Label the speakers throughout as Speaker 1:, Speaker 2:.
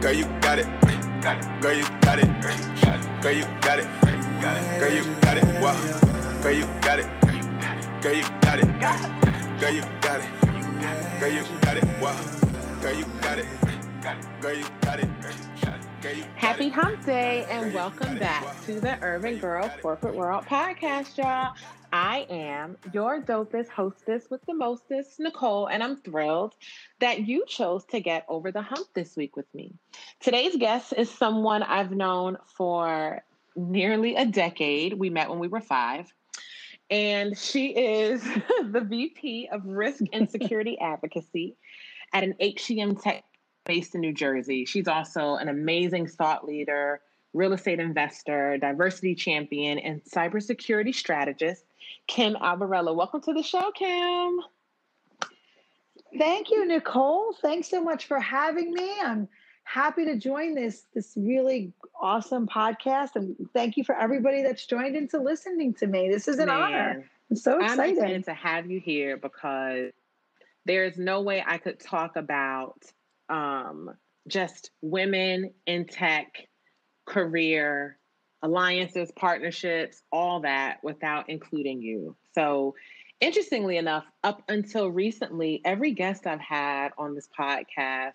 Speaker 1: Girl, you got it. Girl, you got it. Girl, you got it. Girl, you got it. Wow. Girl, you got it. Girl, you got it. Girl, you got it. Girl, you got it. Wow. Girl, you got it. Girl, you got it.
Speaker 2: Happy Hump Day and welcome back to the Urban Girl Corporate World podcast, y'all. I am your dopest hostess with the mostest, Nicole, and I'm thrilled that you chose to get over the hump this week with me. Today's guest is someone I've known for nearly a decade. We met when we were five. And she is the VP of Risk and Security Advocacy at an HCM Tech based in New Jersey. She's also an amazing thought leader, real estate investor, diversity champion, and cybersecurity strategist, Kim Albarella. Welcome to the show, Kim.
Speaker 3: Thank you, Nicole. Thanks so much for having me. I'm happy to join this this really awesome podcast, and thank you for everybody that's joined into listening to me. This is an Man, honor. I'm so excited.
Speaker 2: I'm excited to have you here because there's no way I could talk about um, just women in tech, career, alliances, partnerships, all that without including you. So, interestingly enough, up until recently, every guest I've had on this podcast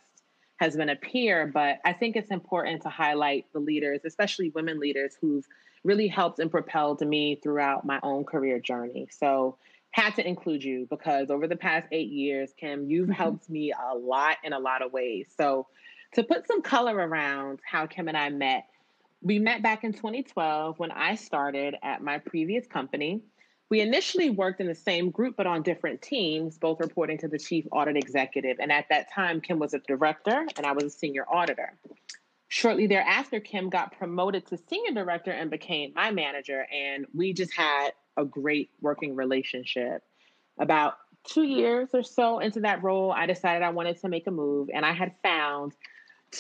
Speaker 2: has been a peer, but I think it's important to highlight the leaders, especially women leaders who've really helped and propelled me throughout my own career journey. So, had to include you because over the past eight years, Kim, you've mm-hmm. helped me a lot in a lot of ways. So, to put some color around how Kim and I met, we met back in 2012 when I started at my previous company. We initially worked in the same group, but on different teams, both reporting to the chief audit executive. And at that time, Kim was a director and I was a senior auditor. Shortly thereafter, Kim got promoted to senior director and became my manager. And we just had a great working relationship. About two years or so into that role, I decided I wanted to make a move, and I had found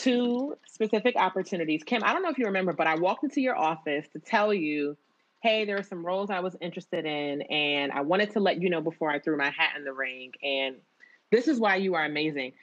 Speaker 2: two specific opportunities. Kim, I don't know if you remember, but I walked into your office to tell you, hey, there are some roles I was interested in, and I wanted to let you know before I threw my hat in the ring. And this is why you are amazing.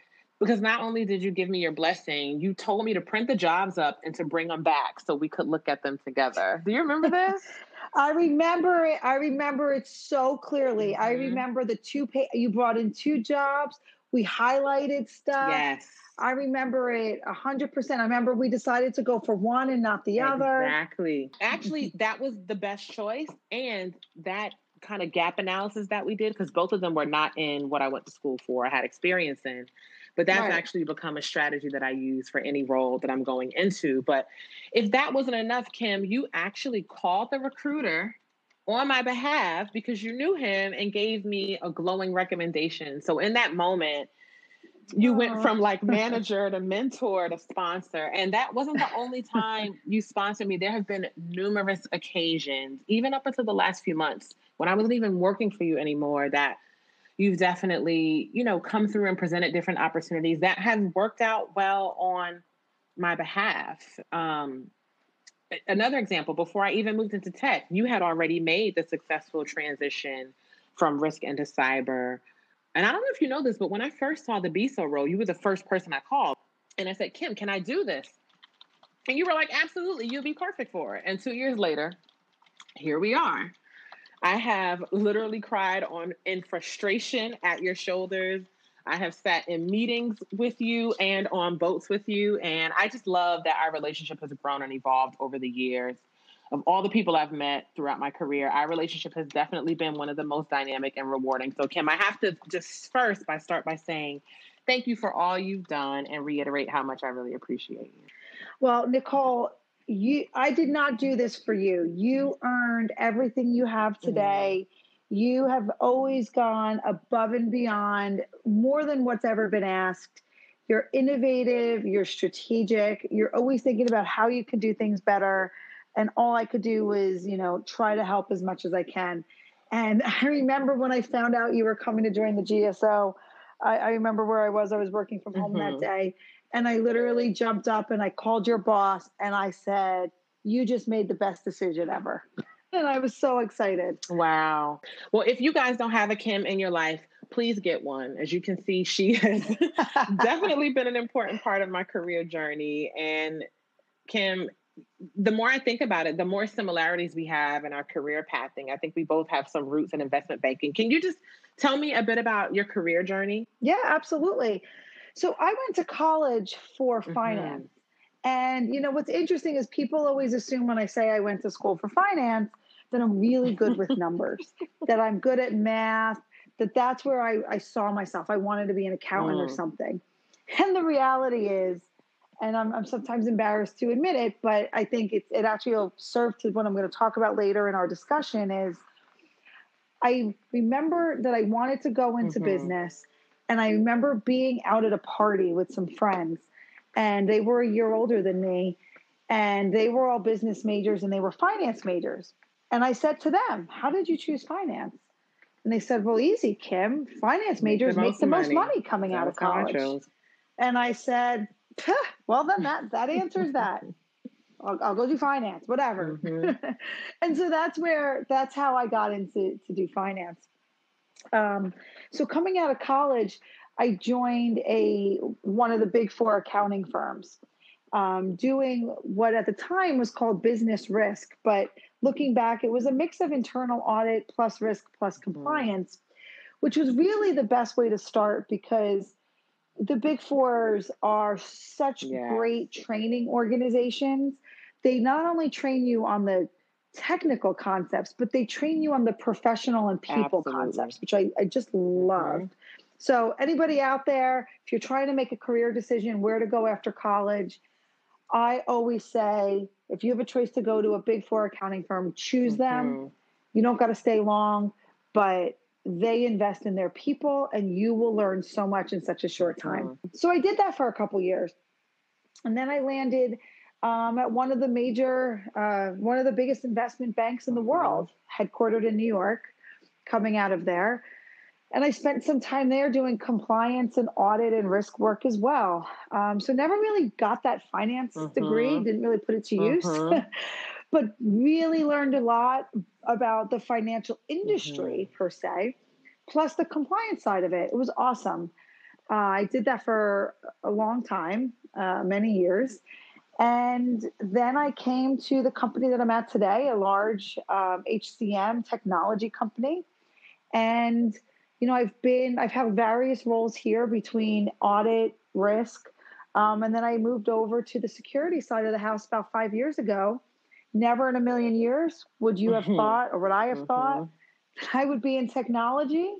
Speaker 2: Because not only did you give me your blessing, you told me to print the jobs up and to bring them back so we could look at them together. Do you remember this?
Speaker 3: I remember it. I remember it so clearly. Mm-hmm. I remember the two pay you brought in two jobs. We highlighted stuff.
Speaker 2: Yes.
Speaker 3: I remember it a hundred percent. I remember we decided to go for one and not the other.
Speaker 2: Exactly. Actually, that was the best choice. And that kind of gap analysis that we did, because both of them were not in what I went to school for, I had experience in. But that's right. actually become a strategy that I use for any role that I'm going into. But if that wasn't enough, Kim, you actually called the recruiter on my behalf because you knew him and gave me a glowing recommendation. So in that moment, you went from like manager to mentor to sponsor. And that wasn't the only time you sponsored me. There have been numerous occasions, even up until the last few months, when I wasn't even working for you anymore, that you've definitely, you know, come through and presented different opportunities that have worked out well on my behalf. Um, another example, before I even moved into tech, you had already made the successful transition from risk into cyber. And I don't know if you know this, but when I first saw the BISO role, you were the first person I called. And I said, Kim, can I do this? And you were like, absolutely, you'll be perfect for it. And two years later, here we are. I have literally cried on in frustration at your shoulders. I have sat in meetings with you and on boats with you. And I just love that our relationship has grown and evolved over the years. Of all the people I've met throughout my career, our relationship has definitely been one of the most dynamic and rewarding. So, Kim, I have to just first by start by saying thank you for all you've done and reiterate how much I really appreciate you.
Speaker 3: Well, Nicole, you I did not do this for you. You earned everything you have mm-hmm. today. Mm-hmm. You have always gone above and beyond more than what's ever been asked. You're innovative, you're strategic, you're always thinking about how you can do things better. And all I could do was, you know, try to help as much as I can. And I remember when I found out you were coming to join the GSO, I, I remember where I was. I was working from home mm-hmm. that day. And I literally jumped up and I called your boss and I said, You just made the best decision ever. And I was so excited.
Speaker 2: Wow. Well, if you guys don't have a Kim in your life, please get one. As you can see, she has definitely been an important part of my career journey. And Kim, the more I think about it, the more similarities we have in our career pathing. I think we both have some roots in investment banking. Can you just tell me a bit about your career journey?
Speaker 3: Yeah, absolutely. So I went to college for mm-hmm. finance. And you know what's interesting is people always assume when I say I went to school for finance that I'm really good with numbers, that I'm good at math, that that's where I, I saw myself. I wanted to be an accountant mm. or something. And the reality is, and I'm, I'm sometimes embarrassed to admit it, but I think it's, it actually will serve to what I'm going to talk about later in our discussion is I remember that I wanted to go into mm-hmm. business. And I remember being out at a party with some friends, and they were a year older than me, and they were all business majors and they were finance majors. And I said to them, How did you choose finance? And they said, Well, easy, Kim. Finance majors make the most money, money coming out of college. And I said, Well, then that, that answers that. I'll, I'll, go do finance, whatever. Mm-hmm. and so that's where that's how I got into to do finance. Um, so coming out of college, I joined a one of the big four accounting firms, um, doing what at the time was called business risk, but looking back, it was a mix of internal audit plus risk plus mm-hmm. compliance, which was really the best way to start because the big fours are such yeah. great training organizations. They not only train you on the technical concepts, but they train you on the professional and people Absolutely. concepts, which I, I just mm-hmm. loved. Mm-hmm. So, anybody out there, if you're trying to make a career decision where to go after college, I always say if you have a choice to go to a big four accounting firm, choose them. Mm-hmm. You don't got to stay long, but they invest in their people and you will learn so much in such a short time. Mm-hmm. So I did that for a couple years. And then I landed um, at one of the major, uh, one of the biggest investment banks in the world, headquartered in New York, coming out of there. And I spent some time there doing compliance and audit and risk work as well. Um, so never really got that finance mm-hmm. degree, didn't really put it to use, mm-hmm. but really learned a lot about the financial industry mm-hmm. per se, plus the compliance side of it. It was awesome. Uh, I did that for a long time, uh, many years. And then I came to the company that I'm at today, a large um, HCM technology company. And you know, I've been, I've had various roles here between audit, risk, um, and then I moved over to the security side of the house about five years ago. Never in a million years would you have mm-hmm. thought, or would I have mm-hmm. thought, I would be in technology.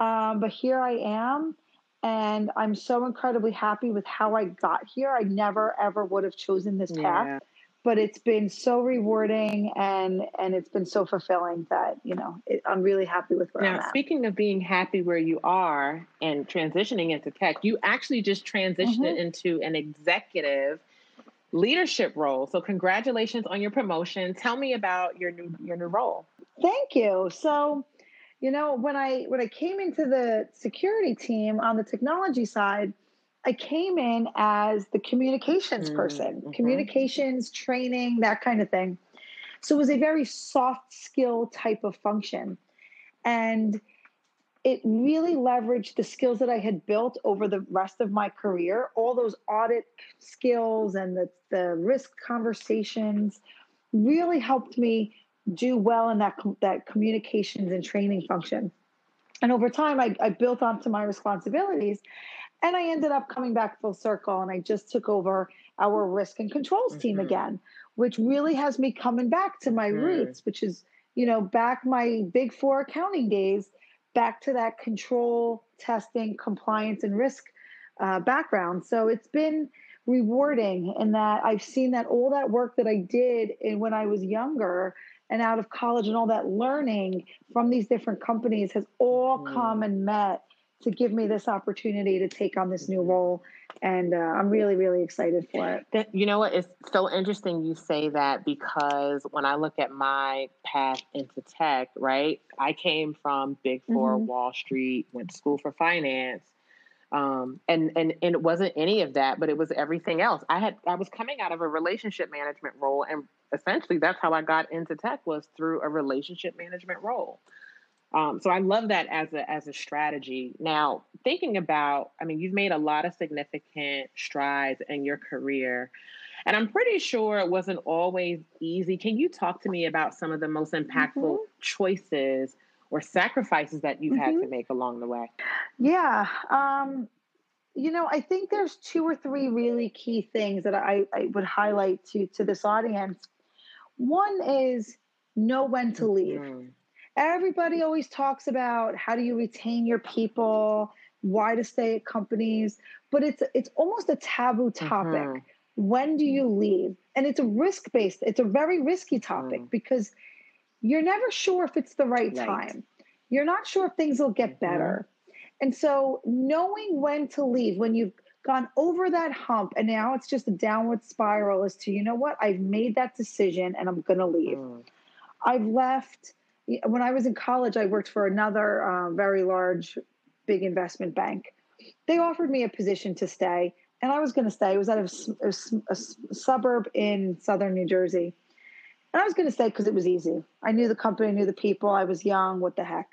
Speaker 3: Um, but here I am, and I'm so incredibly happy with how I got here. I never ever would have chosen this path. Yeah but it's been so rewarding and and it's been so fulfilling that you know it, I'm really happy with where
Speaker 2: now,
Speaker 3: I'm at.
Speaker 2: Speaking of being happy where you are and transitioning into tech, you actually just transitioned mm-hmm. into an executive leadership role. So congratulations on your promotion. Tell me about your new your new role.
Speaker 3: Thank you. So, you know, when I when I came into the security team on the technology side, I came in as the communications mm, person, mm-hmm. communications, training, that kind of thing. So it was a very soft skill type of function. And it really leveraged the skills that I had built over the rest of my career, all those audit skills and the, the risk conversations really helped me do well in that, that communications and training function. And over time, I, I built onto my responsibilities. And I ended up coming back full circle and I just took over our risk and controls mm-hmm. team again, which really has me coming back to my mm-hmm. roots, which is, you know, back my big four accounting days, back to that control, testing, compliance, and risk uh, background. So it's been rewarding in that I've seen that all that work that I did in, when I was younger and out of college and all that learning from these different companies has all mm. come and met to give me this opportunity to take on this new role. And uh, I'm really, really excited for it.
Speaker 2: You know what? It's so interesting you say that because when I look at my path into tech, right, I came from Big 4 mm-hmm. Wall Street, went to school for finance. Um, and, and and it wasn't any of that, but it was everything else. I had I was coming out of a relationship management role, and essentially that's how I got into tech was through a relationship management role. Um, so I love that as a as a strategy. Now, thinking about, I mean, you've made a lot of significant strides in your career, and I'm pretty sure it wasn't always easy. Can you talk to me about some of the most impactful mm-hmm. choices or sacrifices that you've mm-hmm. had to mm-hmm. make along the way?
Speaker 3: Yeah. Um, you know, I think there's two or three really key things that I, I would highlight to to this audience. One is know when to leave. Mm-hmm. Everybody always talks about how do you retain your people, why to stay at companies, but it's it's almost a taboo topic. Mm-hmm. When do you leave? And it's a risk based. It's a very risky topic mm. because you're never sure if it's the right, right, time. You're not sure if things will get mm-hmm. better. And so knowing when to leave, when you've gone over that hump and now it's just a downward spiral as to, you know what, I've made that decision and I'm going to leave. Mm. I've left. When I was in college, I worked for another uh, very large, big investment bank. They offered me a position to stay, and I was going to stay. It was at a, a, a suburb in southern New Jersey. And I was going to stay because it was easy. I knew the company, I knew the people. I was young. What the heck?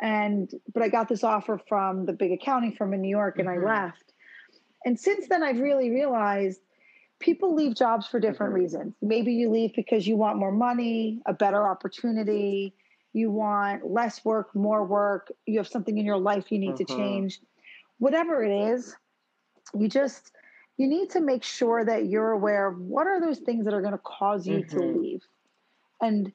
Speaker 3: And but I got this offer from the big accounting firm in New York, and mm-hmm. I left. And since then, I've really realized people leave jobs for different mm-hmm. reasons. Maybe you leave because you want more money, a better opportunity, you want less work, more work, you have something in your life you need mm-hmm. to change. Whatever it is, you just you need to make sure that you're aware of what are those things that are going to cause you mm-hmm. to leave. And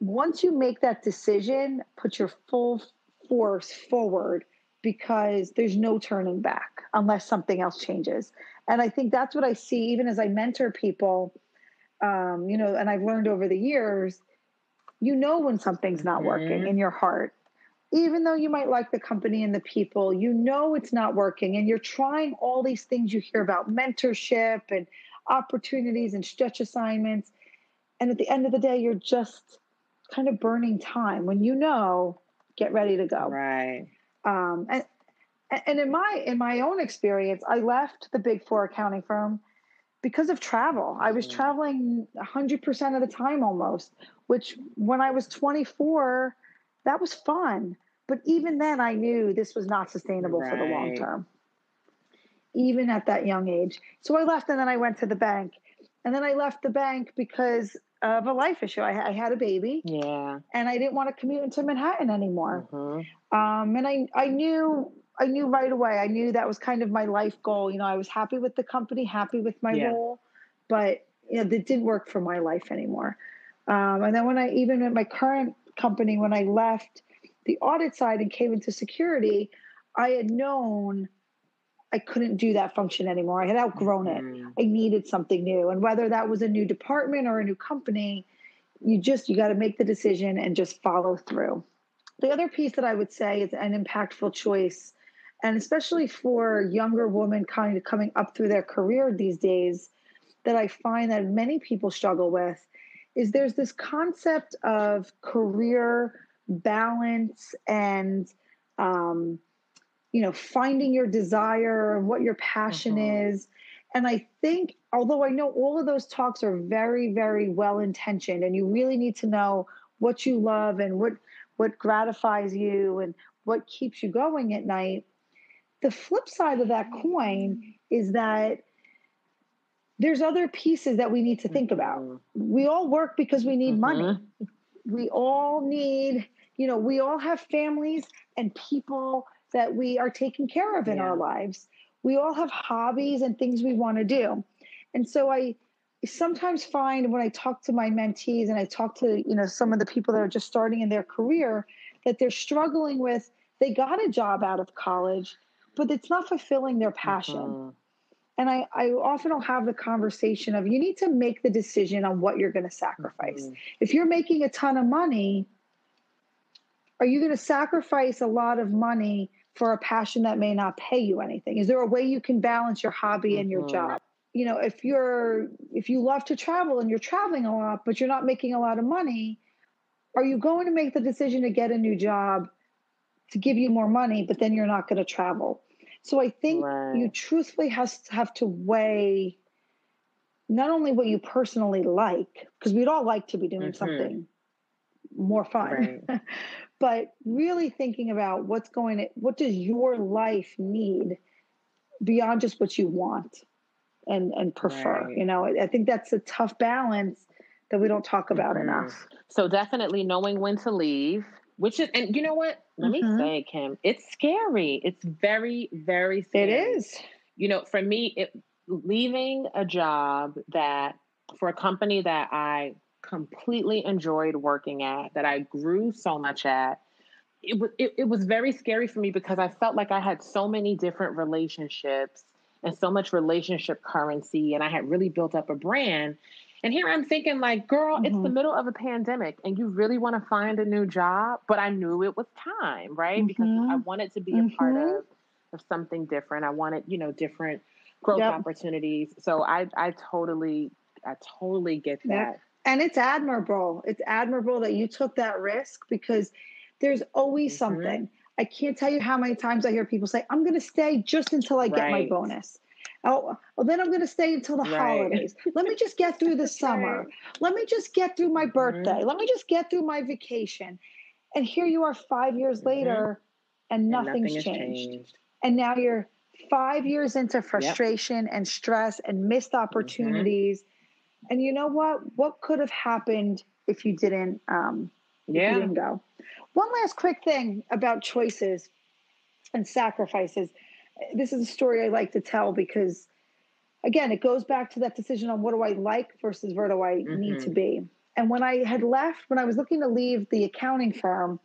Speaker 3: once you make that decision, put your full force forward because there's no turning back unless something else changes. And I think that's what I see even as I mentor people. Um, you know, and I've learned over the years, you know when something's not working mm-hmm. in your heart. Even though you might like the company and the people, you know it's not working, and you're trying all these things you hear about mentorship and opportunities and stretch assignments. And at the end of the day, you're just kind of burning time when you know, get ready to go.
Speaker 2: Right.
Speaker 3: Um, and and in my in my own experience, I left the big four accounting firm because of travel. I was mm. traveling 100% of the time almost, which when I was 24, that was fun. But even then, I knew this was not sustainable right. for the long term, even at that young age. So I left and then I went to the bank. And then I left the bank because of a life issue. I, I, had a baby.
Speaker 2: Yeah.
Speaker 3: And I didn't want to commute into Manhattan anymore. Mm-hmm. Um, and I, I knew, I knew right away. I knew that was kind of my life goal. You know, I was happy with the company, happy with my yeah. role, but you know, that didn't work for my life anymore. Um, and then when I, even at my current company, when I left the audit side and came into security, I had known I couldn't do that function anymore. I had outgrown it. I needed something new. And whether that was a new department or a new company, you just you got to make the decision and just follow through. The other piece that I would say is an impactful choice, and especially for younger women kind of coming up through their career these days, that I find that many people struggle with is there's this concept of career balance and um, you know, finding your desire, what your passion mm-hmm. is. And I think, although I know all of those talks are very, very well intentioned, and you really need to know what you love and what what gratifies you and what keeps you going at night. The flip side of that coin is that there's other pieces that we need to think about. Mm-hmm. We all work because we need mm-hmm. money. We all need, you know, we all have families and people that we are taking care of in yeah. our lives. We all have hobbies and things we want to do. And so I sometimes find when I talk to my mentees and I talk to, you know, some of the people that are just starting in their career that they're struggling with they got a job out of college, but it's not fulfilling their passion. Mm-hmm. And I, I often will have the conversation of you need to make the decision on what you're going to sacrifice. Mm-hmm. If you're making a ton of money, are you going to sacrifice a lot of money for a passion that may not pay you anything? Is there a way you can balance your hobby and your mm-hmm. job? You know, if you're if you love to travel and you're traveling a lot, but you're not making a lot of money, are you going to make the decision to get a new job to give you more money, but then you're not going to travel? So I think right. you truthfully has have to weigh not only what you personally like, because we'd all like to be doing mm-hmm. something more fun, right. but really thinking about what's going to what does your life need beyond just what you want and and prefer right. you know i think that's a tough balance that we don't talk about mm-hmm. enough
Speaker 2: so definitely knowing when to leave which is and you know what let mm-hmm. me say kim it's scary it's very very scary.
Speaker 3: it is
Speaker 2: you know for me it leaving a job that for a company that i completely enjoyed working at that i grew so much at it was it, it was very scary for me because I felt like I had so many different relationships and so much relationship currency and I had really built up a brand. And here I'm thinking like, girl, mm-hmm. it's the mm-hmm. middle of a pandemic and you really want to find a new job, but I knew it was time, right? Mm-hmm. Because I mm-hmm. wanted to be a part mm-hmm. of of something different. I wanted, you know, different growth yep. opportunities. So I I totally I totally get that. Yep.
Speaker 3: And it's admirable. It's admirable that you took that risk because there's always mm-hmm. something. I can't tell you how many times I hear people say, I'm going to stay just until I get right. my bonus. Oh, well, then I'm going to stay until the right. holidays. Let me just get through the summer. Let me just get through my mm-hmm. birthday. Mm-hmm. Let me just get through my vacation. And here you are five years mm-hmm. later, and nothing's and nothing changed. changed. And now you're five years into frustration yep. and stress and missed mm-hmm. opportunities. Mm-hmm. And you know what? What could have happened if you didn't? Um, yeah. you didn't go. One last quick thing about choices and sacrifices. This is a story I like to tell because, again, it goes back to that decision on what do I like versus where do I mm-hmm. need to mm-hmm. be. And when I had left, when I was looking to leave the accounting firm,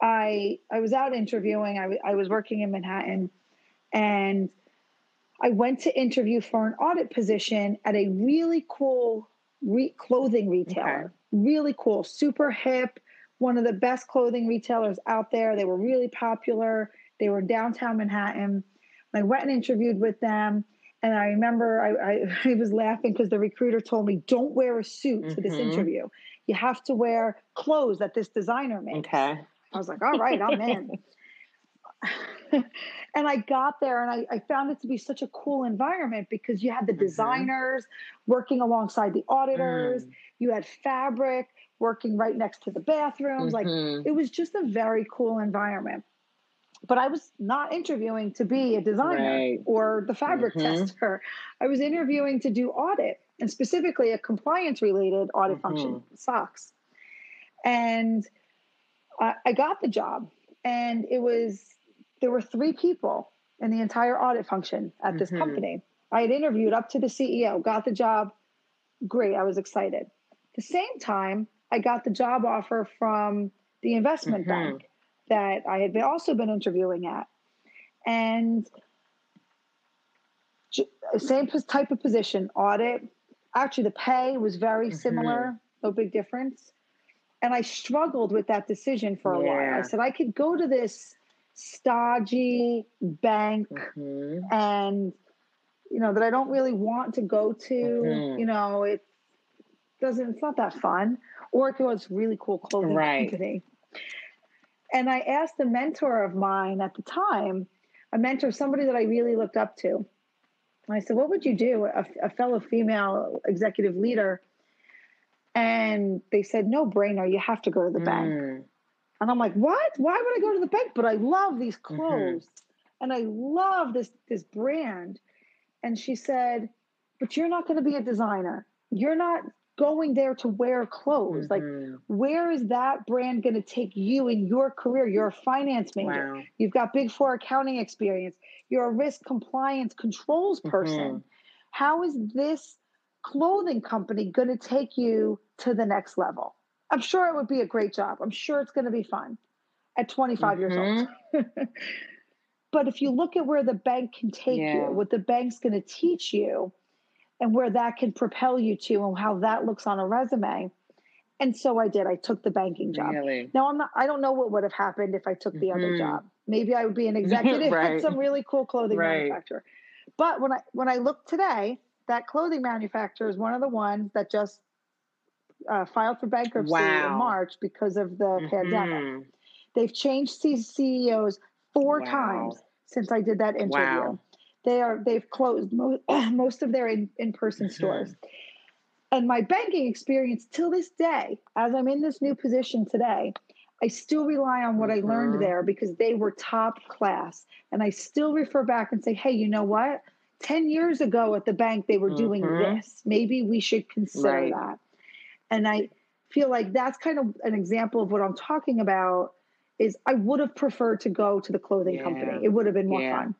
Speaker 3: I I was out interviewing. I, I was working in Manhattan, and I went to interview for an audit position at a really cool re- clothing retailer. Okay. Really cool, super hip one of the best clothing retailers out there. They were really popular. They were downtown Manhattan. I went and interviewed with them. And I remember I, I, I was laughing because the recruiter told me, don't wear a suit mm-hmm. to this mm-hmm. interview. You have to wear clothes that this designer makes. Okay. I was like, all right, I'm in. and I got there and I, I, found it to be such a cool environment because you had the mm-hmm. designers working alongside the auditors, mm. you had fabric, working right next to the bathrooms. Mm-hmm. Like it was just a very cool environment. But I was not interviewing to be a designer right. or the fabric mm-hmm. tester. I was interviewing to do audit and specifically a compliance related audit mm-hmm. function, SOX. And I, I got the job, and it was there were three people in the entire audit function at this mm-hmm. company. I had interviewed up to the CEO, got the job. Great, I was excited. At the same time, I got the job offer from the investment mm-hmm. bank that I had been, also been interviewing at. And same type of position, audit. Actually, the pay was very mm-hmm. similar, no big difference. And I struggled with that decision for a yeah. while. I said, I could go to this stodgy bank mm-hmm. and, you know, that I don't really want to go to. Mm-hmm. You know, it doesn't, it's not that fun or it was really cool clothing right. company. And I asked a mentor of mine at the time, a mentor, somebody that I really looked up to. And I said, What would you do? A, a fellow female executive leader. And they said, No brainer, you have to go to the mm. bank. And I'm like, What? Why would I go to the bank? But I love these mm-hmm. clothes mm-hmm. and I love this, this brand. And she said, But you're not going to be a designer. You're not going there to wear clothes. Mm-hmm. Like, where is that brand going to take you in your career? You're a finance major. Wow. You've got big four accounting experience. You're a risk compliance controls person. Mm-hmm. How is this clothing company going to take you to the next level? I'm sure it would be a great job. I'm sure it's going to be fun at 25 mm-hmm. years old. Mm-hmm. but if you look at where the bank can take yeah. you, what the bank's going to teach you, and where that can propel you to and how that looks on a resume. And so I did. I took the banking job. Really? Now I'm not I don't know what would have happened if I took the mm-hmm. other job. Maybe I would be an executive right. at some really cool clothing right. manufacturer. But when I when I look today, that clothing manufacturer is one of the ones that just uh, filed for bankruptcy wow. in March because of the mm-hmm. pandemic. They've changed CEOs four wow. times since I did that interview. Wow they are they've closed most, most of their in, in-person mm-hmm. stores and my banking experience till this day as i'm in this new position today I still rely on what. I learned mm-hmm. there because they were top class. And I still refer back and say, hey, you know what? 10 years ago at the bank, they were mm-hmm. doing this. Maybe we should consider right. that. And I feel like that's kind of an example of what I'm talking about is I would have preferred to go to the clothing yeah. company. It would have been more yeah. fun.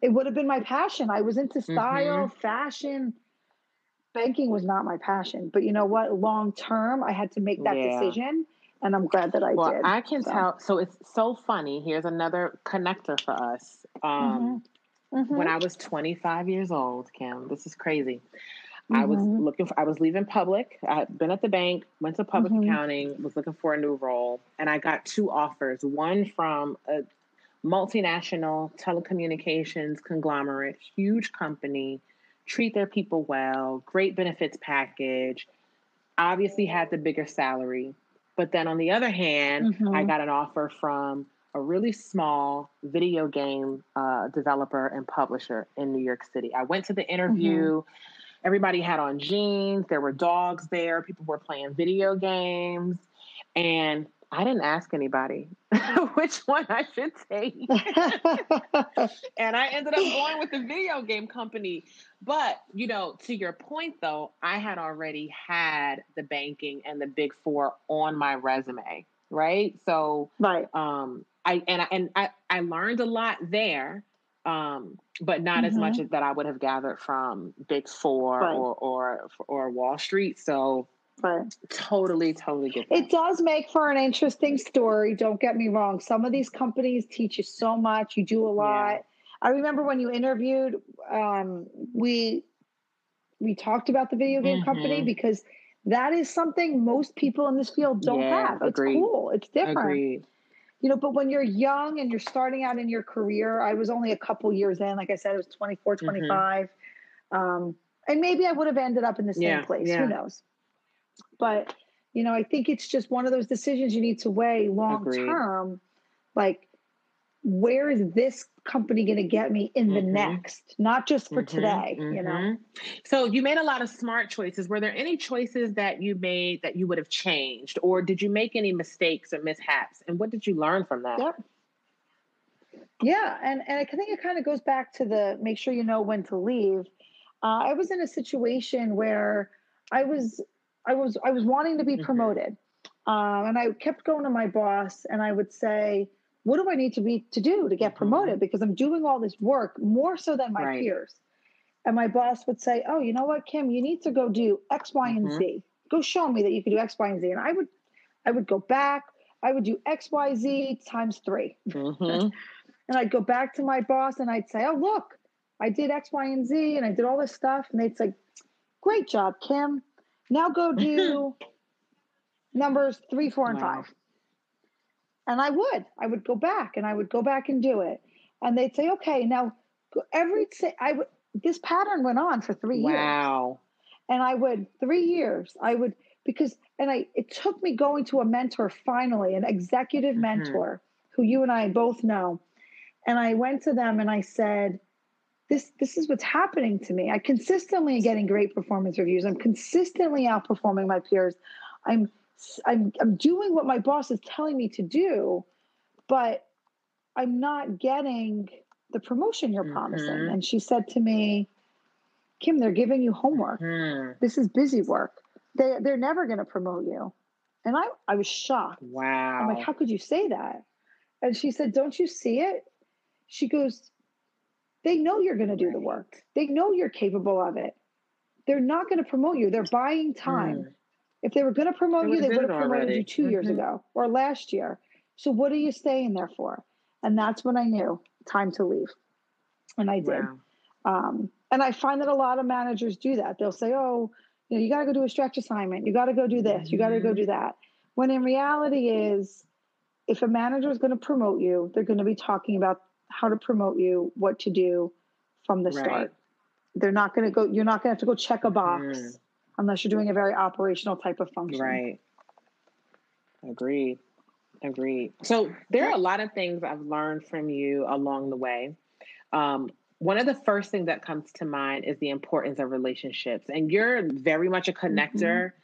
Speaker 3: It would have been my passion. I was into style, mm-hmm. fashion. Banking was not my passion. But you know what? Long term, I had to make that yeah. decision. And I'm glad that I
Speaker 2: well,
Speaker 3: did.
Speaker 2: I can so. tell. So it's so funny. Here's another connector for us. Um, mm-hmm. Mm-hmm. When I was 25 years old, Kim, this is crazy. I was mm-hmm. looking for, I was leaving public. I had been at the bank, went to public mm-hmm. accounting, was looking for a new role, and I got two offers. One from a multinational telecommunications conglomerate, huge company, treat their people well, great benefits package, obviously had the bigger salary. But then on the other hand, mm-hmm. I got an offer from a really small video game uh, developer and publisher in New York City. I went to the interview. Mm-hmm. Everybody had on jeans. There were dogs there. People were playing video games. And I didn't ask anybody which one I should take. and I ended up going with the video game company. But, you know, to your point though, I had already had the banking and the big four on my resume, right? So
Speaker 3: right.
Speaker 2: um I and I and I, I learned a lot there um, but not mm-hmm. as much mm-hmm. as that I would have gathered from Big Four right. or or or Wall Street. So Right. Totally, totally get that.
Speaker 3: It does make for an interesting story. Don't get me wrong. Some of these companies teach you so much. You do a lot. Yeah. I remember when you interviewed, um, we we talked about the video game mm-hmm. company because that is something most people in this field don't yeah, have. It's agreed. cool. It's different. Agreed you know but when you're young and you're starting out in your career i was only a couple years in like i said it was 24 mm-hmm. 25 mm-hmm. um, and maybe i would have ended up in the same yeah, place who knows but you know i think it's just one of those decisions you need to weigh long term like where is this company going to get me in the mm-hmm. next, not just for mm-hmm. today, mm-hmm. you know?
Speaker 2: So you made a lot of smart choices. Were there any choices that you made that you would have changed, or did you make any mistakes or mishaps? And what did you learn from that?
Speaker 3: Yep. Yeah. And, and I think it kind of goes back to the make sure you know when to leave. Uh, I was in a situation where I was, I was, I was wanting to be promoted. Um, and I kept going to my boss and I would say, what do I need to be to do to get mm-hmm. promoted? Because I'm doing all this work more so than my right. peers. And my boss would say, Oh, you know what, Kim, you need to go do X, Y, and mm-hmm. Z. Go show me that you can do X, Y, and Z. And I would I would go back, I would do X, Y, Z times 3 mm-hmm. and I'd go back to my boss and I'd say, Oh, look, I did X, Y, and Z and I did all this stuff. And they'd say, Great job, Kim. Now go do numbers three, four, and wow. five. And I would, I would go back and I would go back and do it. And they'd say, okay, now every, I would, this pattern went on for three wow. years. Wow. And I would, three years, I would, because, and I, it took me going to a mentor finally, an executive mm-hmm. mentor who you and I both know. And I went to them and I said, this, this is what's happening to me. I consistently getting great performance reviews. I'm consistently outperforming my peers. I'm I'm I'm doing what my boss is telling me to do, but I'm not getting the promotion you're promising. Mm-hmm. And she said to me, Kim, they're giving you homework. Mm. This is busy work. They they're never going to promote you. And I I was shocked.
Speaker 2: Wow.
Speaker 3: I'm like, how could you say that? And she said, Don't you see it? She goes, They know you're going to do the work. They know you're capable of it. They're not going to promote you. They're buying time. Mm. If they were going to promote you, they would have promoted already. you 2 mm-hmm. years ago or last year. So what are you staying there for? And that's when I knew time to leave. And I did. Wow. Um, and I find that a lot of managers do that. They'll say, oh, you know, you got to go do a stretch assignment. You got to go do this. Mm-hmm. You got to go do that. When in reality is, if a manager is going to promote you, they're going to be talking about how to promote you, what to do from the right. start. They're not going to go, you're not going to have to go check a box. Mm unless you're doing a very operational type of function.
Speaker 2: Right. Agreed. Agreed. So there are a lot of things I've learned from you along the way. Um, one of the first things that comes to mind is the importance of relationships, and you're very much a connector. Mm-hmm.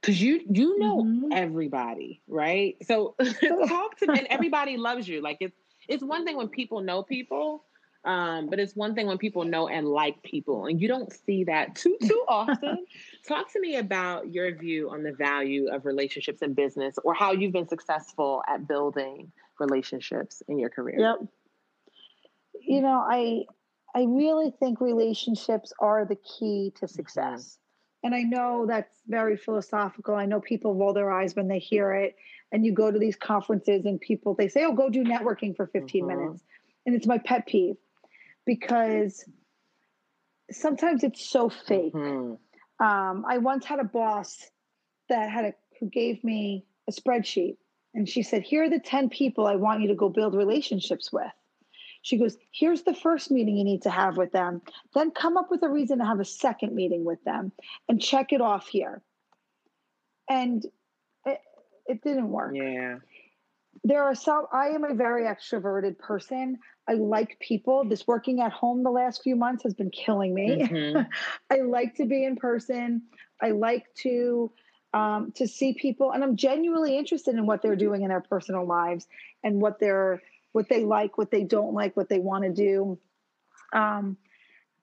Speaker 2: because you you know mm-hmm. everybody, right? So talk to and everybody loves you. Like it's it's one thing when people know people, um, but it's one thing when people know and like people, and you don't see that too too often. Talk to me about your view on the value of relationships in business, or how you've been successful at building relationships in your career.
Speaker 3: Yep. You know, I I really think relationships are the key to mm-hmm. success. Mm-hmm. And I know that's very philosophical. I know people roll their eyes when they hear it. And you go to these conferences and people, they say, oh, go do networking for 15 mm-hmm. minutes. And it's my pet peeve because sometimes it's so fake. Mm-hmm. Um, I once had a boss that had a, who gave me a spreadsheet and she said, here are the 10 people I want you to go build relationships with. She goes, Here's the first meeting you need to have with them. Then come up with a reason to have a second meeting with them and check it off here. And it, didn't work.
Speaker 2: Yeah.
Speaker 3: There are some, I am a very extroverted person. I like people. This working at home the last few months has been killing me. Mm-hmm. I like to be in person. I like to um, to see people, and I'm genuinely interested in what they're doing in their personal lives and what they're what they like, what they don't like, what they want to do. Um,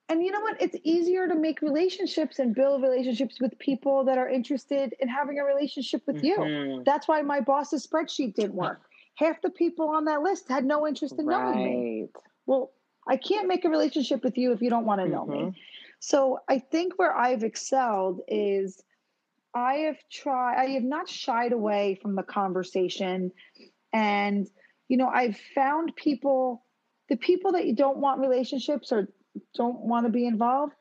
Speaker 3: and you know what? It's easier to make relationships and build relationships with people that are interested in having a relationship with mm-hmm. you. That's why my boss's spreadsheet didn't work. Half the people on that list had no interest in right. knowing me. Well, I can't make a relationship with you if you don't want to know mm-hmm. me. So I think where I've excelled is I have tried, I have not shied away from the conversation and you know, I've found people, the people that you don't want relationships or don't want to be involved.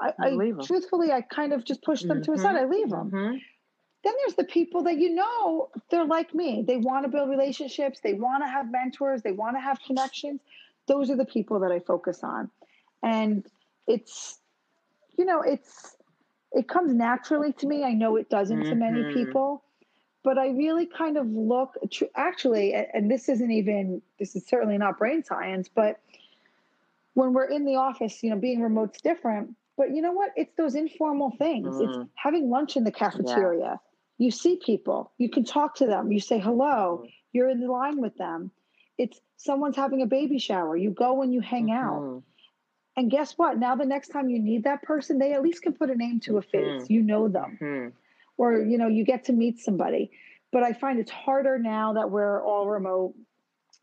Speaker 3: I, I truthfully, I kind of just push them mm-hmm. to a side. I leave them. Mm-hmm. Then there's the people that you know they're like me. They want to build relationships. They want to have mentors. They want to have connections. Those are the people that I focus on, and it's, you know, it's it comes naturally to me. I know it doesn't mm-hmm. to many mm-hmm. people, but I really kind of look actually, and this isn't even, this is certainly not brain science, but when we're in the office, you know, being remote's different. But you know what? It's those informal things. Mm. It's having lunch in the cafeteria. Yeah. You see people, you can talk to them, you say hello, mm. you're in line with them. It's someone's having a baby shower. You go and you hang mm-hmm. out. And guess what? Now, the next time you need that person, they at least can put a name to a face. Mm-hmm. You know them. Mm-hmm or you know you get to meet somebody but i find it's harder now that we're all remote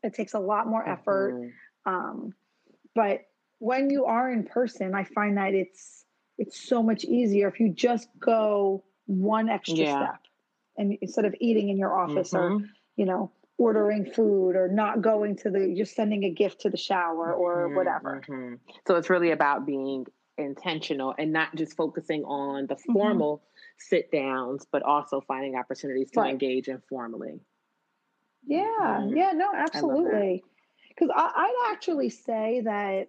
Speaker 3: it takes a lot more effort mm-hmm. um, but when you are in person i find that it's it's so much easier if you just go one extra yeah. step and instead of eating in your office mm-hmm. or you know ordering food or not going to the just sending a gift to the shower or mm-hmm. whatever
Speaker 2: mm-hmm. so it's really about being intentional and not just focusing on the mm-hmm. formal sit downs, but also finding opportunities to right. engage informally.
Speaker 3: Yeah, mm-hmm. yeah, no, absolutely. Because I'd actually say that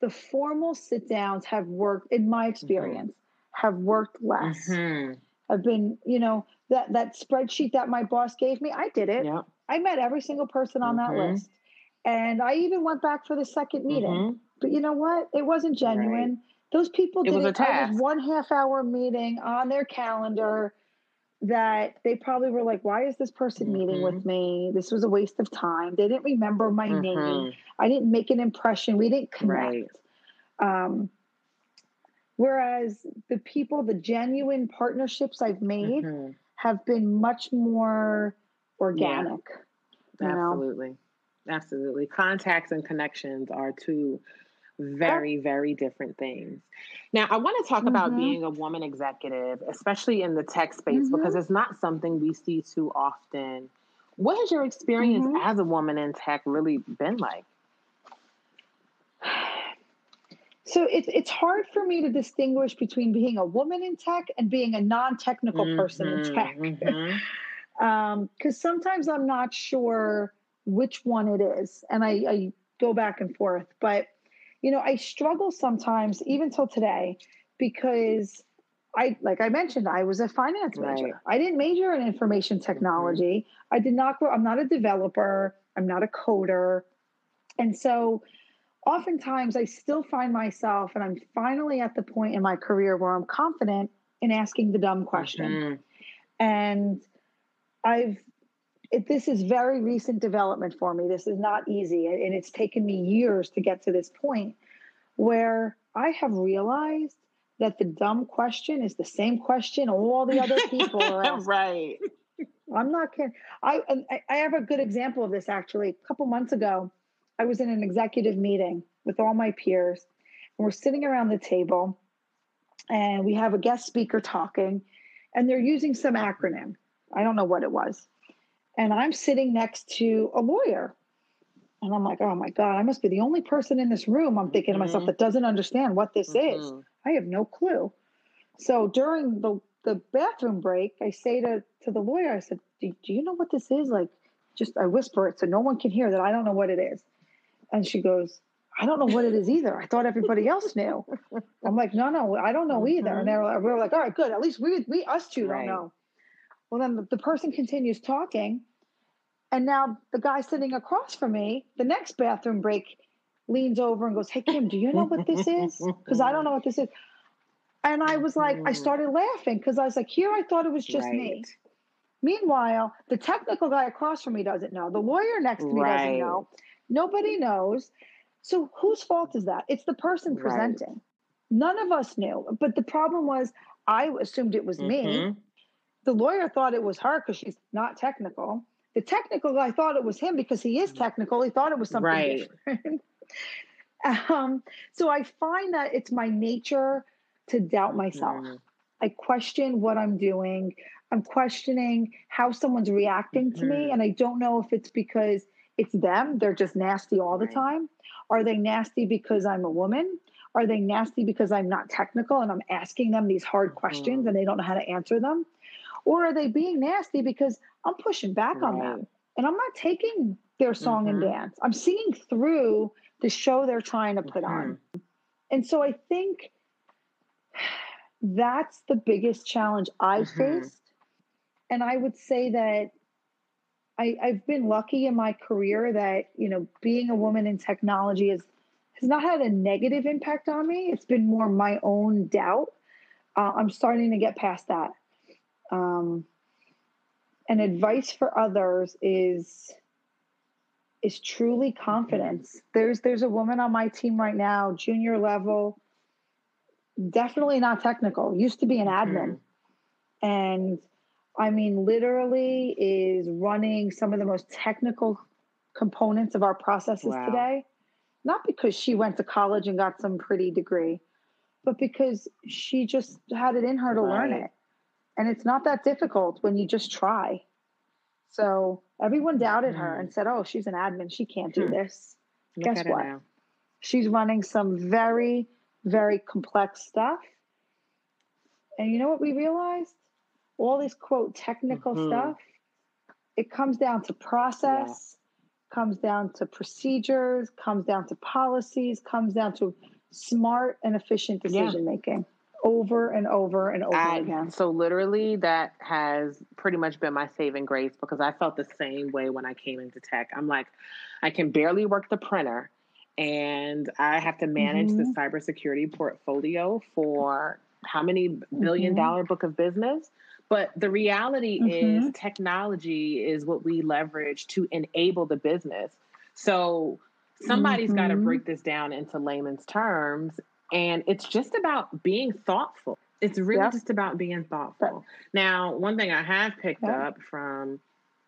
Speaker 3: the formal sit downs have worked, in my mm-hmm. experience, mm-hmm. have worked less. Mm-hmm. I've been, you know, that that spreadsheet that my boss gave me, I did it. Yeah. I met every single person on that mm-hmm. list. And I even went back for the second meeting. Mm-hmm. But you know what? It wasn't genuine. Right. Those people it did was it. Was one half hour meeting on their calendar that they probably were like, why is this person mm-hmm. meeting with mm-hmm. me? This was a waste of time. They didn't remember my mm-hmm. name. I didn't make an impression. We didn't connect. Right. Um, whereas the people, the genuine partnerships I've made mm-hmm. have been much more organic.
Speaker 2: Yeah. Absolutely. Know? Absolutely. Contacts and connections are two very very different things now i want to talk mm-hmm. about being a woman executive especially in the tech space mm-hmm. because it's not something we see too often what has your experience mm-hmm. as a woman in tech really been like
Speaker 3: so it's it's hard for me to distinguish between being a woman in tech and being a non-technical person in mm-hmm, tech because mm-hmm. um, sometimes i'm not sure which one it is and I, I go back and forth but you know, I struggle sometimes, even till today, because I, like I mentioned, I was a finance major. Right. I didn't major in information technology. Mm-hmm. I did not grow, I'm not a developer, I'm not a coder. And so oftentimes I still find myself, and I'm finally at the point in my career where I'm confident in asking the dumb question. Mm-hmm. And I've, it, this is very recent development for me. This is not easy. And it's taken me years to get to this point where I have realized that the dumb question is the same question all the other people are asking.
Speaker 2: right.
Speaker 3: I'm not kidding. I I have a good example of this actually. A couple months ago, I was in an executive meeting with all my peers, and we're sitting around the table, and we have a guest speaker talking, and they're using some acronym. I don't know what it was, and I'm sitting next to a lawyer, and I'm like, oh my god, I must be the only person in this room. I'm thinking mm-hmm. to myself mm-hmm. that doesn't understand what this mm-hmm. is. I have no clue. So during the the bathroom break, I say to to the lawyer, I said, do, do you know what this is? Like, just I whisper it so no one can hear that I don't know what it is. And she goes, I don't know what it is either. I thought everybody else knew. I'm like, no, no, I don't know either. And they're like, we are like, all right, good. At least we, we us two right. don't know. Well, then the, the person continues talking. And now the guy sitting across from me, the next bathroom break, leans over and goes, Hey, Kim, do you know what this is? Because I don't know what this is. And I was like, I mm. started laughing because I was like, here I thought it was just right. me. Meanwhile, the technical guy across from me doesn't know. The lawyer next to me right. doesn't know. Nobody knows. So whose fault is that? It's the person presenting. Right. None of us knew. But the problem was I assumed it was mm-hmm. me. The lawyer thought it was her because she's not technical. The technical guy thought it was him because he is technical. He thought it was something right. different. um, so I find that it's my nature to doubt myself. Mm. I question what I'm doing. I'm questioning how someone's reacting to mm-hmm. me. And I don't know if it's because it's them, they're just nasty all the right. time. Are they nasty because I'm a woman? Are they nasty because I'm not technical and I'm asking them these hard mm-hmm. questions and they don't know how to answer them? Or are they being nasty because I'm pushing back right. on them and I'm not taking their song mm-hmm. and dance? I'm seeing through the show they're trying to put on. Mm-hmm. And so I think that's the biggest challenge I've mm-hmm. faced. And I would say that I, I've been lucky in my career that, you know, being a woman in technology is, has not had a negative impact on me. It's been more my own doubt. Uh, I'm starting to get past that. Um, and advice for others is is truly confidence. There's there's a woman on my team right now, junior level, definitely not technical. Used to be an admin. Mm-hmm. And I mean literally is running some of the most technical components of our processes wow. today. Not because she went to college and got some pretty degree, but because she just had it in her to right. learn it. And it's not that difficult when you just try. So everyone doubted mm. her and said, "Oh, she's an admin. She can't do hmm. this." Look Guess what? She's running some very, very complex stuff. And you know what we realized? All this quote technical mm-hmm. stuff. It comes down to process, yeah. comes down to procedures, comes down to policies, comes down to smart and efficient decision yeah. making over and over and over I, again.
Speaker 2: So literally that has pretty much been my saving grace because I felt the same way when I came into tech. I'm like, I can barely work the printer and I have to manage mm-hmm. the cybersecurity portfolio for how many 1000000000 mm-hmm. dollar book of business. But the reality mm-hmm. is technology is what we leverage to enable the business. So somebody's got to mm-hmm. break this down into layman's terms and it's just about being thoughtful. It's really just about being thoughtful. Now, one thing I have picked yep. up from,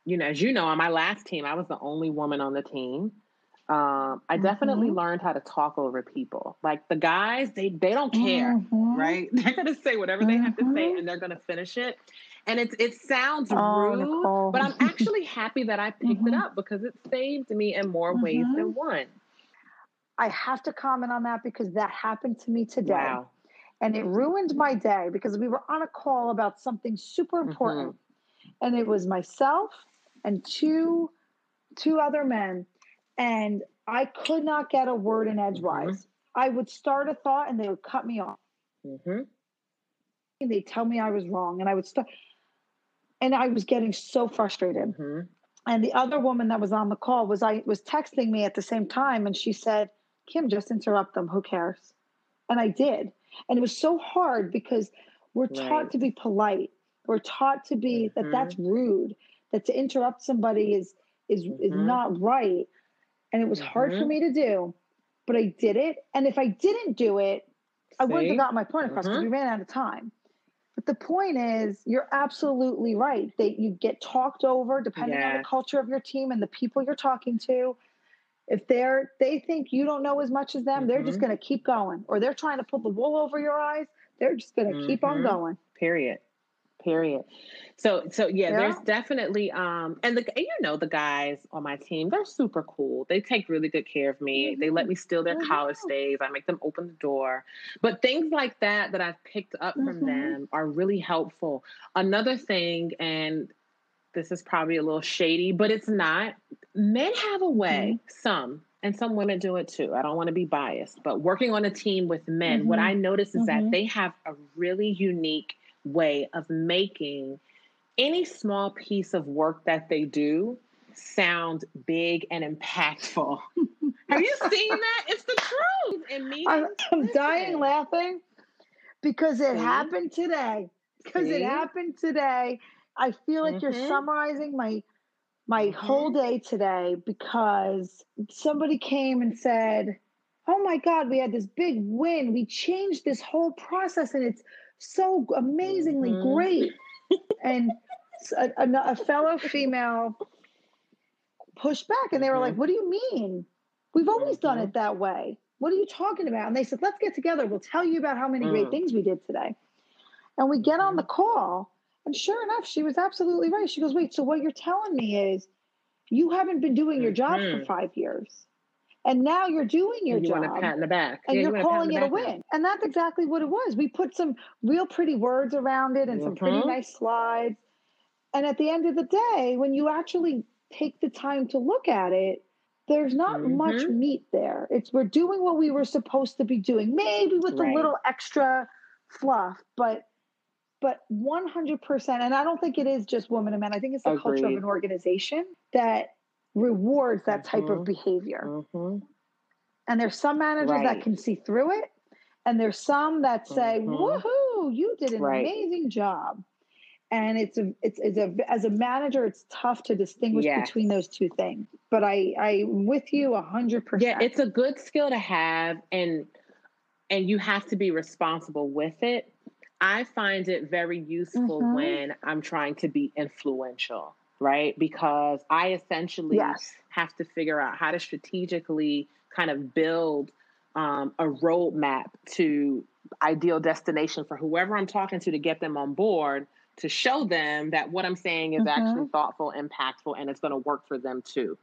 Speaker 2: you know, as you know, on my last team, I was the only woman on the team. Um, I mm-hmm. definitely learned how to talk over people. Like the guys, they they don't care, mm-hmm. right? They're gonna say whatever mm-hmm. they have to say, mm-hmm. and they're gonna finish it. And it it sounds oh, rude, Nicole. but I'm actually happy that I picked it mm-hmm. up because it saved me in more ways than mm-hmm. one.
Speaker 3: I have to comment on that because that happened to me today. Wow. And it ruined my day because we were on a call about something super mm-hmm. important. Mm-hmm. And it was myself and two two other men and I could not get a word in edgewise. Mm-hmm. I would start a thought and they would cut me off. Mm-hmm. And they'd tell me I was wrong and I would start and I was getting so frustrated. Mm-hmm. And the other woman that was on the call was I was texting me at the same time and she said, Kim, just interrupt them. Who cares? And I did. And it was so hard because we're right. taught to be polite. We're taught to be that mm-hmm. that's rude, that to interrupt somebody is is mm-hmm. is not right. And it was hard for mm-hmm. me to do, but I did it. And if I didn't do it, See? I wouldn't have got my point across because we mm-hmm. ran out of time. But the point is, you're absolutely right. That you get talked over depending yes. on the culture of your team and the people you're talking to. If they're they think you don't know as much as them, mm-hmm. they're just mm-hmm. going to keep going, or they're trying to pull the wool over your eyes. They're just going to mm-hmm. keep on mm-hmm. going.
Speaker 2: Period. Period. So so yeah, yeah, there's definitely um and the and you know the guys on my team, they're super cool. They take really good care of me. Mm-hmm. They let me steal their mm-hmm. college stays. I make them open the door. But things like that that I've picked up mm-hmm. from them are really helpful. Another thing and this is probably a little shady, but it's not. Men have a way, mm-hmm. some, and some women do it too. I don't want to be biased, but working on a team with men, what mm-hmm. I notice is that mm-hmm. they have a really unique way of making any small piece of work that they do sound big and impactful. Have you seen that? It's the truth. In me,
Speaker 3: I'm, I'm dying laughing because it See? happened today. Because it happened today. I feel like mm-hmm. you're summarizing my my mm-hmm. whole day today because somebody came and said, "Oh my God, we had this big win. We changed this whole process, and it's so amazingly mm-hmm. great. and a, a, a, fellow female pushed back and they were mm-hmm. like, What do you mean? We've always done mm-hmm. it that way. What are you talking about? And they said, Let's get together. We'll tell you about how many great mm. things we did today. And we get on the mm-hmm. call. And sure enough, she was absolutely right. She goes, Wait, so what you're telling me is you haven't been doing your job for mm-hmm. five years. And now you're doing your
Speaker 2: you
Speaker 3: job.
Speaker 2: want to pat in the back.
Speaker 3: And
Speaker 2: yeah,
Speaker 3: you're you calling it a win. Now. And that's exactly what it was. We put some real pretty words around it and mm-hmm. some pretty mm-hmm. nice slides. And at the end of the day, when you actually take the time to look at it, there's not mm-hmm. much meat there. It's we're doing what we were supposed to be doing, maybe with right. a little extra fluff, but but 100% and i don't think it is just women and men i think it's the Agreed. culture of an organization that rewards that type mm-hmm. of behavior. Mm-hmm. And there's some managers right. that can see through it, and there's some that say, mm-hmm. "Woohoo! You did an right. amazing job." And it's a it's, it's a as a manager, it's tough to distinguish yes. between those two things. But I I'm with you a hundred percent.
Speaker 2: Yeah, it's a good skill to have, and and you have to be responsible with it. I find it very useful mm-hmm. when I'm trying to be influential right? Because I essentially yes. have to figure out how to strategically kind of build um, a roadmap to ideal destination for whoever I'm talking to to get them on board to show them that what I'm saying is mm-hmm. actually thoughtful, impactful, and it's going to work for them too.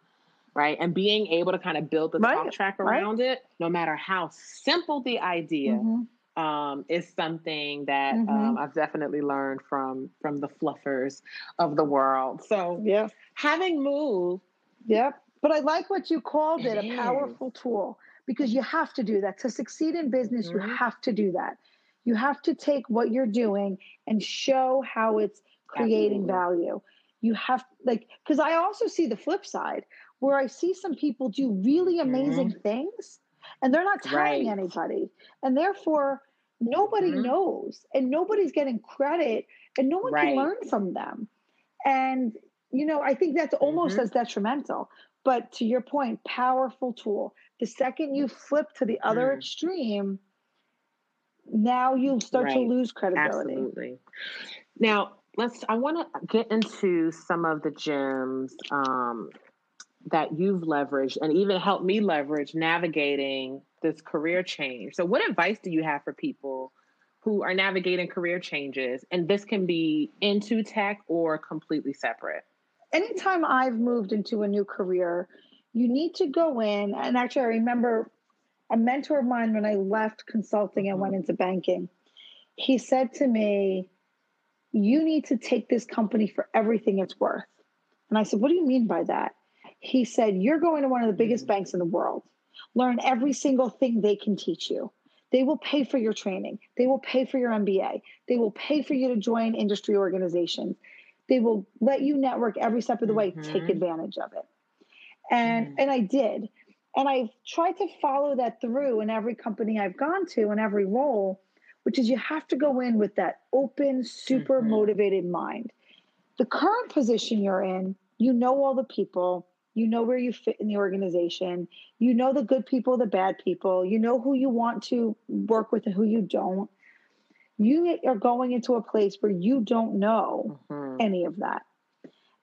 Speaker 2: Right. And being able to kind of build the right. talk track around right. it, no matter how simple the idea, mm-hmm um, is something that mm-hmm. um, I've definitely learned from from the fluffers of the world. So yeah, having moved,
Speaker 3: yep. But I like what you called it, it a powerful tool because you have to do that to succeed in business. Mm-hmm. You have to do that. You have to take what you're doing and show how it's creating Absolutely. value. You have like because I also see the flip side where I see some people do really amazing mm-hmm. things and they're not telling right. anybody. And therefore, nobody mm-hmm. knows and nobody's getting credit and no one right. can learn from them. And, you know, I think that's almost mm-hmm. as detrimental. But to your point, powerful tool. The second you flip to the other mm. extreme, now you start right. to lose credibility.
Speaker 2: Absolutely. Now, let's i want to get into some of the gems um, that you've leveraged and even helped me leverage navigating this career change. So, what advice do you have for people who are navigating career changes? And this can be into tech or completely separate.
Speaker 3: Anytime I've moved into a new career, you need to go in. And actually, I remember a mentor of mine when I left consulting and went mm-hmm. into banking. He said to me, You need to take this company for everything it's worth. And I said, What do you mean by that? He said, You're going to one of the biggest mm. banks in the world. Learn every single thing they can teach you. They will pay for your training. They will pay for your MBA. They will pay for you to join industry organizations. They will let you network every step of the way. Mm-hmm. Take advantage of it. And mm and I did. And I've tried to follow that through in every company I've gone to in every role which is you have to go in with that open, super mm-hmm. motivated mind. The current position you're in, you know all the people, you know where you fit in the organization, you know the good people, the bad people, you know who you want to work with and who you don't. You are going into a place where you don't know mm-hmm. any of that.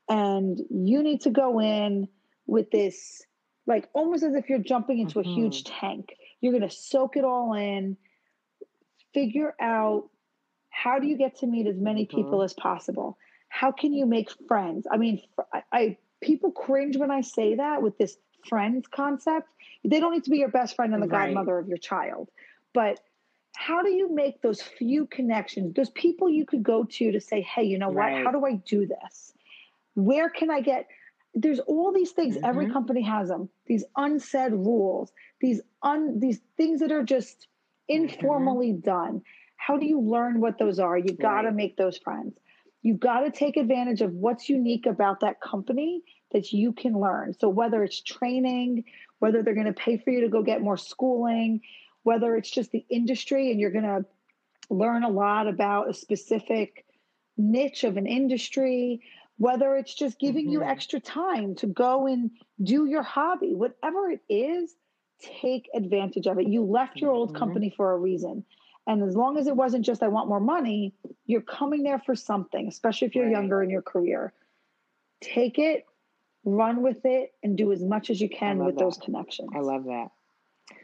Speaker 3: And you need to go in with this, like almost as if you're jumping into mm-hmm. a huge mm-hmm. tank. You're going to soak it all in, figure out how do you get to meet as many mm-hmm. people as possible? How can you make friends? I mean, I, I people cringe when I say that with this friends concept. They don't need to be your best friend and the right. godmother of your child, but how do you make those few connections those people you could go to to say hey you know right. what how do i do this where can i get there's all these things mm-hmm. every company has them these unsaid rules these un these things that are just informally mm-hmm. done how do you learn what those are you got to right. make those friends you got to take advantage of what's unique about that company that you can learn so whether it's training whether they're going to pay for you to go get more schooling whether it's just the industry and you're going to learn a lot about a specific niche of an industry whether it's just giving mm-hmm. you extra time to go and do your hobby, whatever it is, take advantage of it. You left your old mm-hmm. company for a reason. And as long as it wasn't just, I want more money, you're coming there for something, especially if you're right. younger in your career. Take it, run with it, and do as much as you can with that. those connections.
Speaker 2: I love that.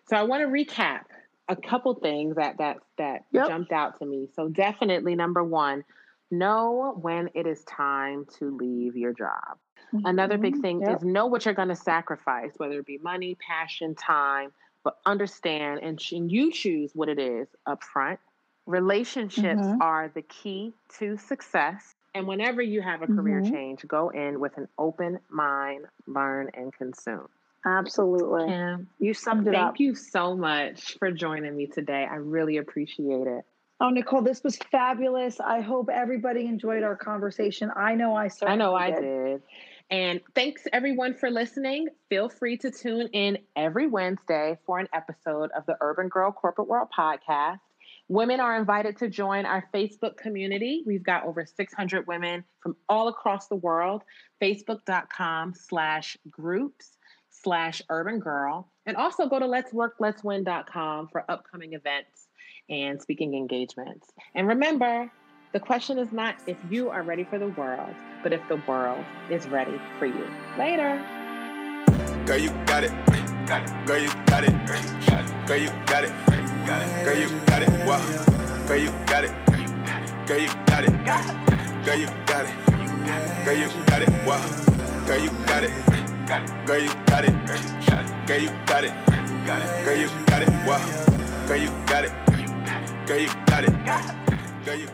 Speaker 2: So I want to recap a couple things that that that yep. jumped out to me. So definitely number one, know when it is time to leave your job. Mm-hmm. Another big mm-hmm. thing yep. is know what you're going to sacrifice, whether it be money, passion, time, but understand and, and you choose what it is up front. Relationships mm-hmm. are the key to success. And whenever you have a career mm-hmm. change, go in with an open mind, learn and consume.
Speaker 3: Absolutely.
Speaker 2: Kim, you summed it thank up. Thank you so much for joining me today. I really appreciate it.
Speaker 3: Oh, Nicole, this was fabulous. I hope everybody enjoyed our conversation. I know I certainly
Speaker 2: I know I
Speaker 3: did.
Speaker 2: did. And thanks everyone for listening. Feel free to tune in every Wednesday for an episode of the Urban Girl Corporate World podcast. Women are invited to join our Facebook community. We've got over 600 women from all across the world. Facebook.com slash groups slash urban girl. And also go to let's work, let's win.com for upcoming events and speaking engagements. And remember, the question is not if you are ready for the world, but if the world is ready for you. Later.
Speaker 1: Girl, you got it. Girl, you got it. Girl, you got it. Girl, you got it. Girl, you got it. Girl, you got it. Girl, you got it. Girl, you got it. Girl, you got it. Girl, you got it. Girl, you got it. Girl, you got it. Girl, you got it. Girl, you got it. Girl, you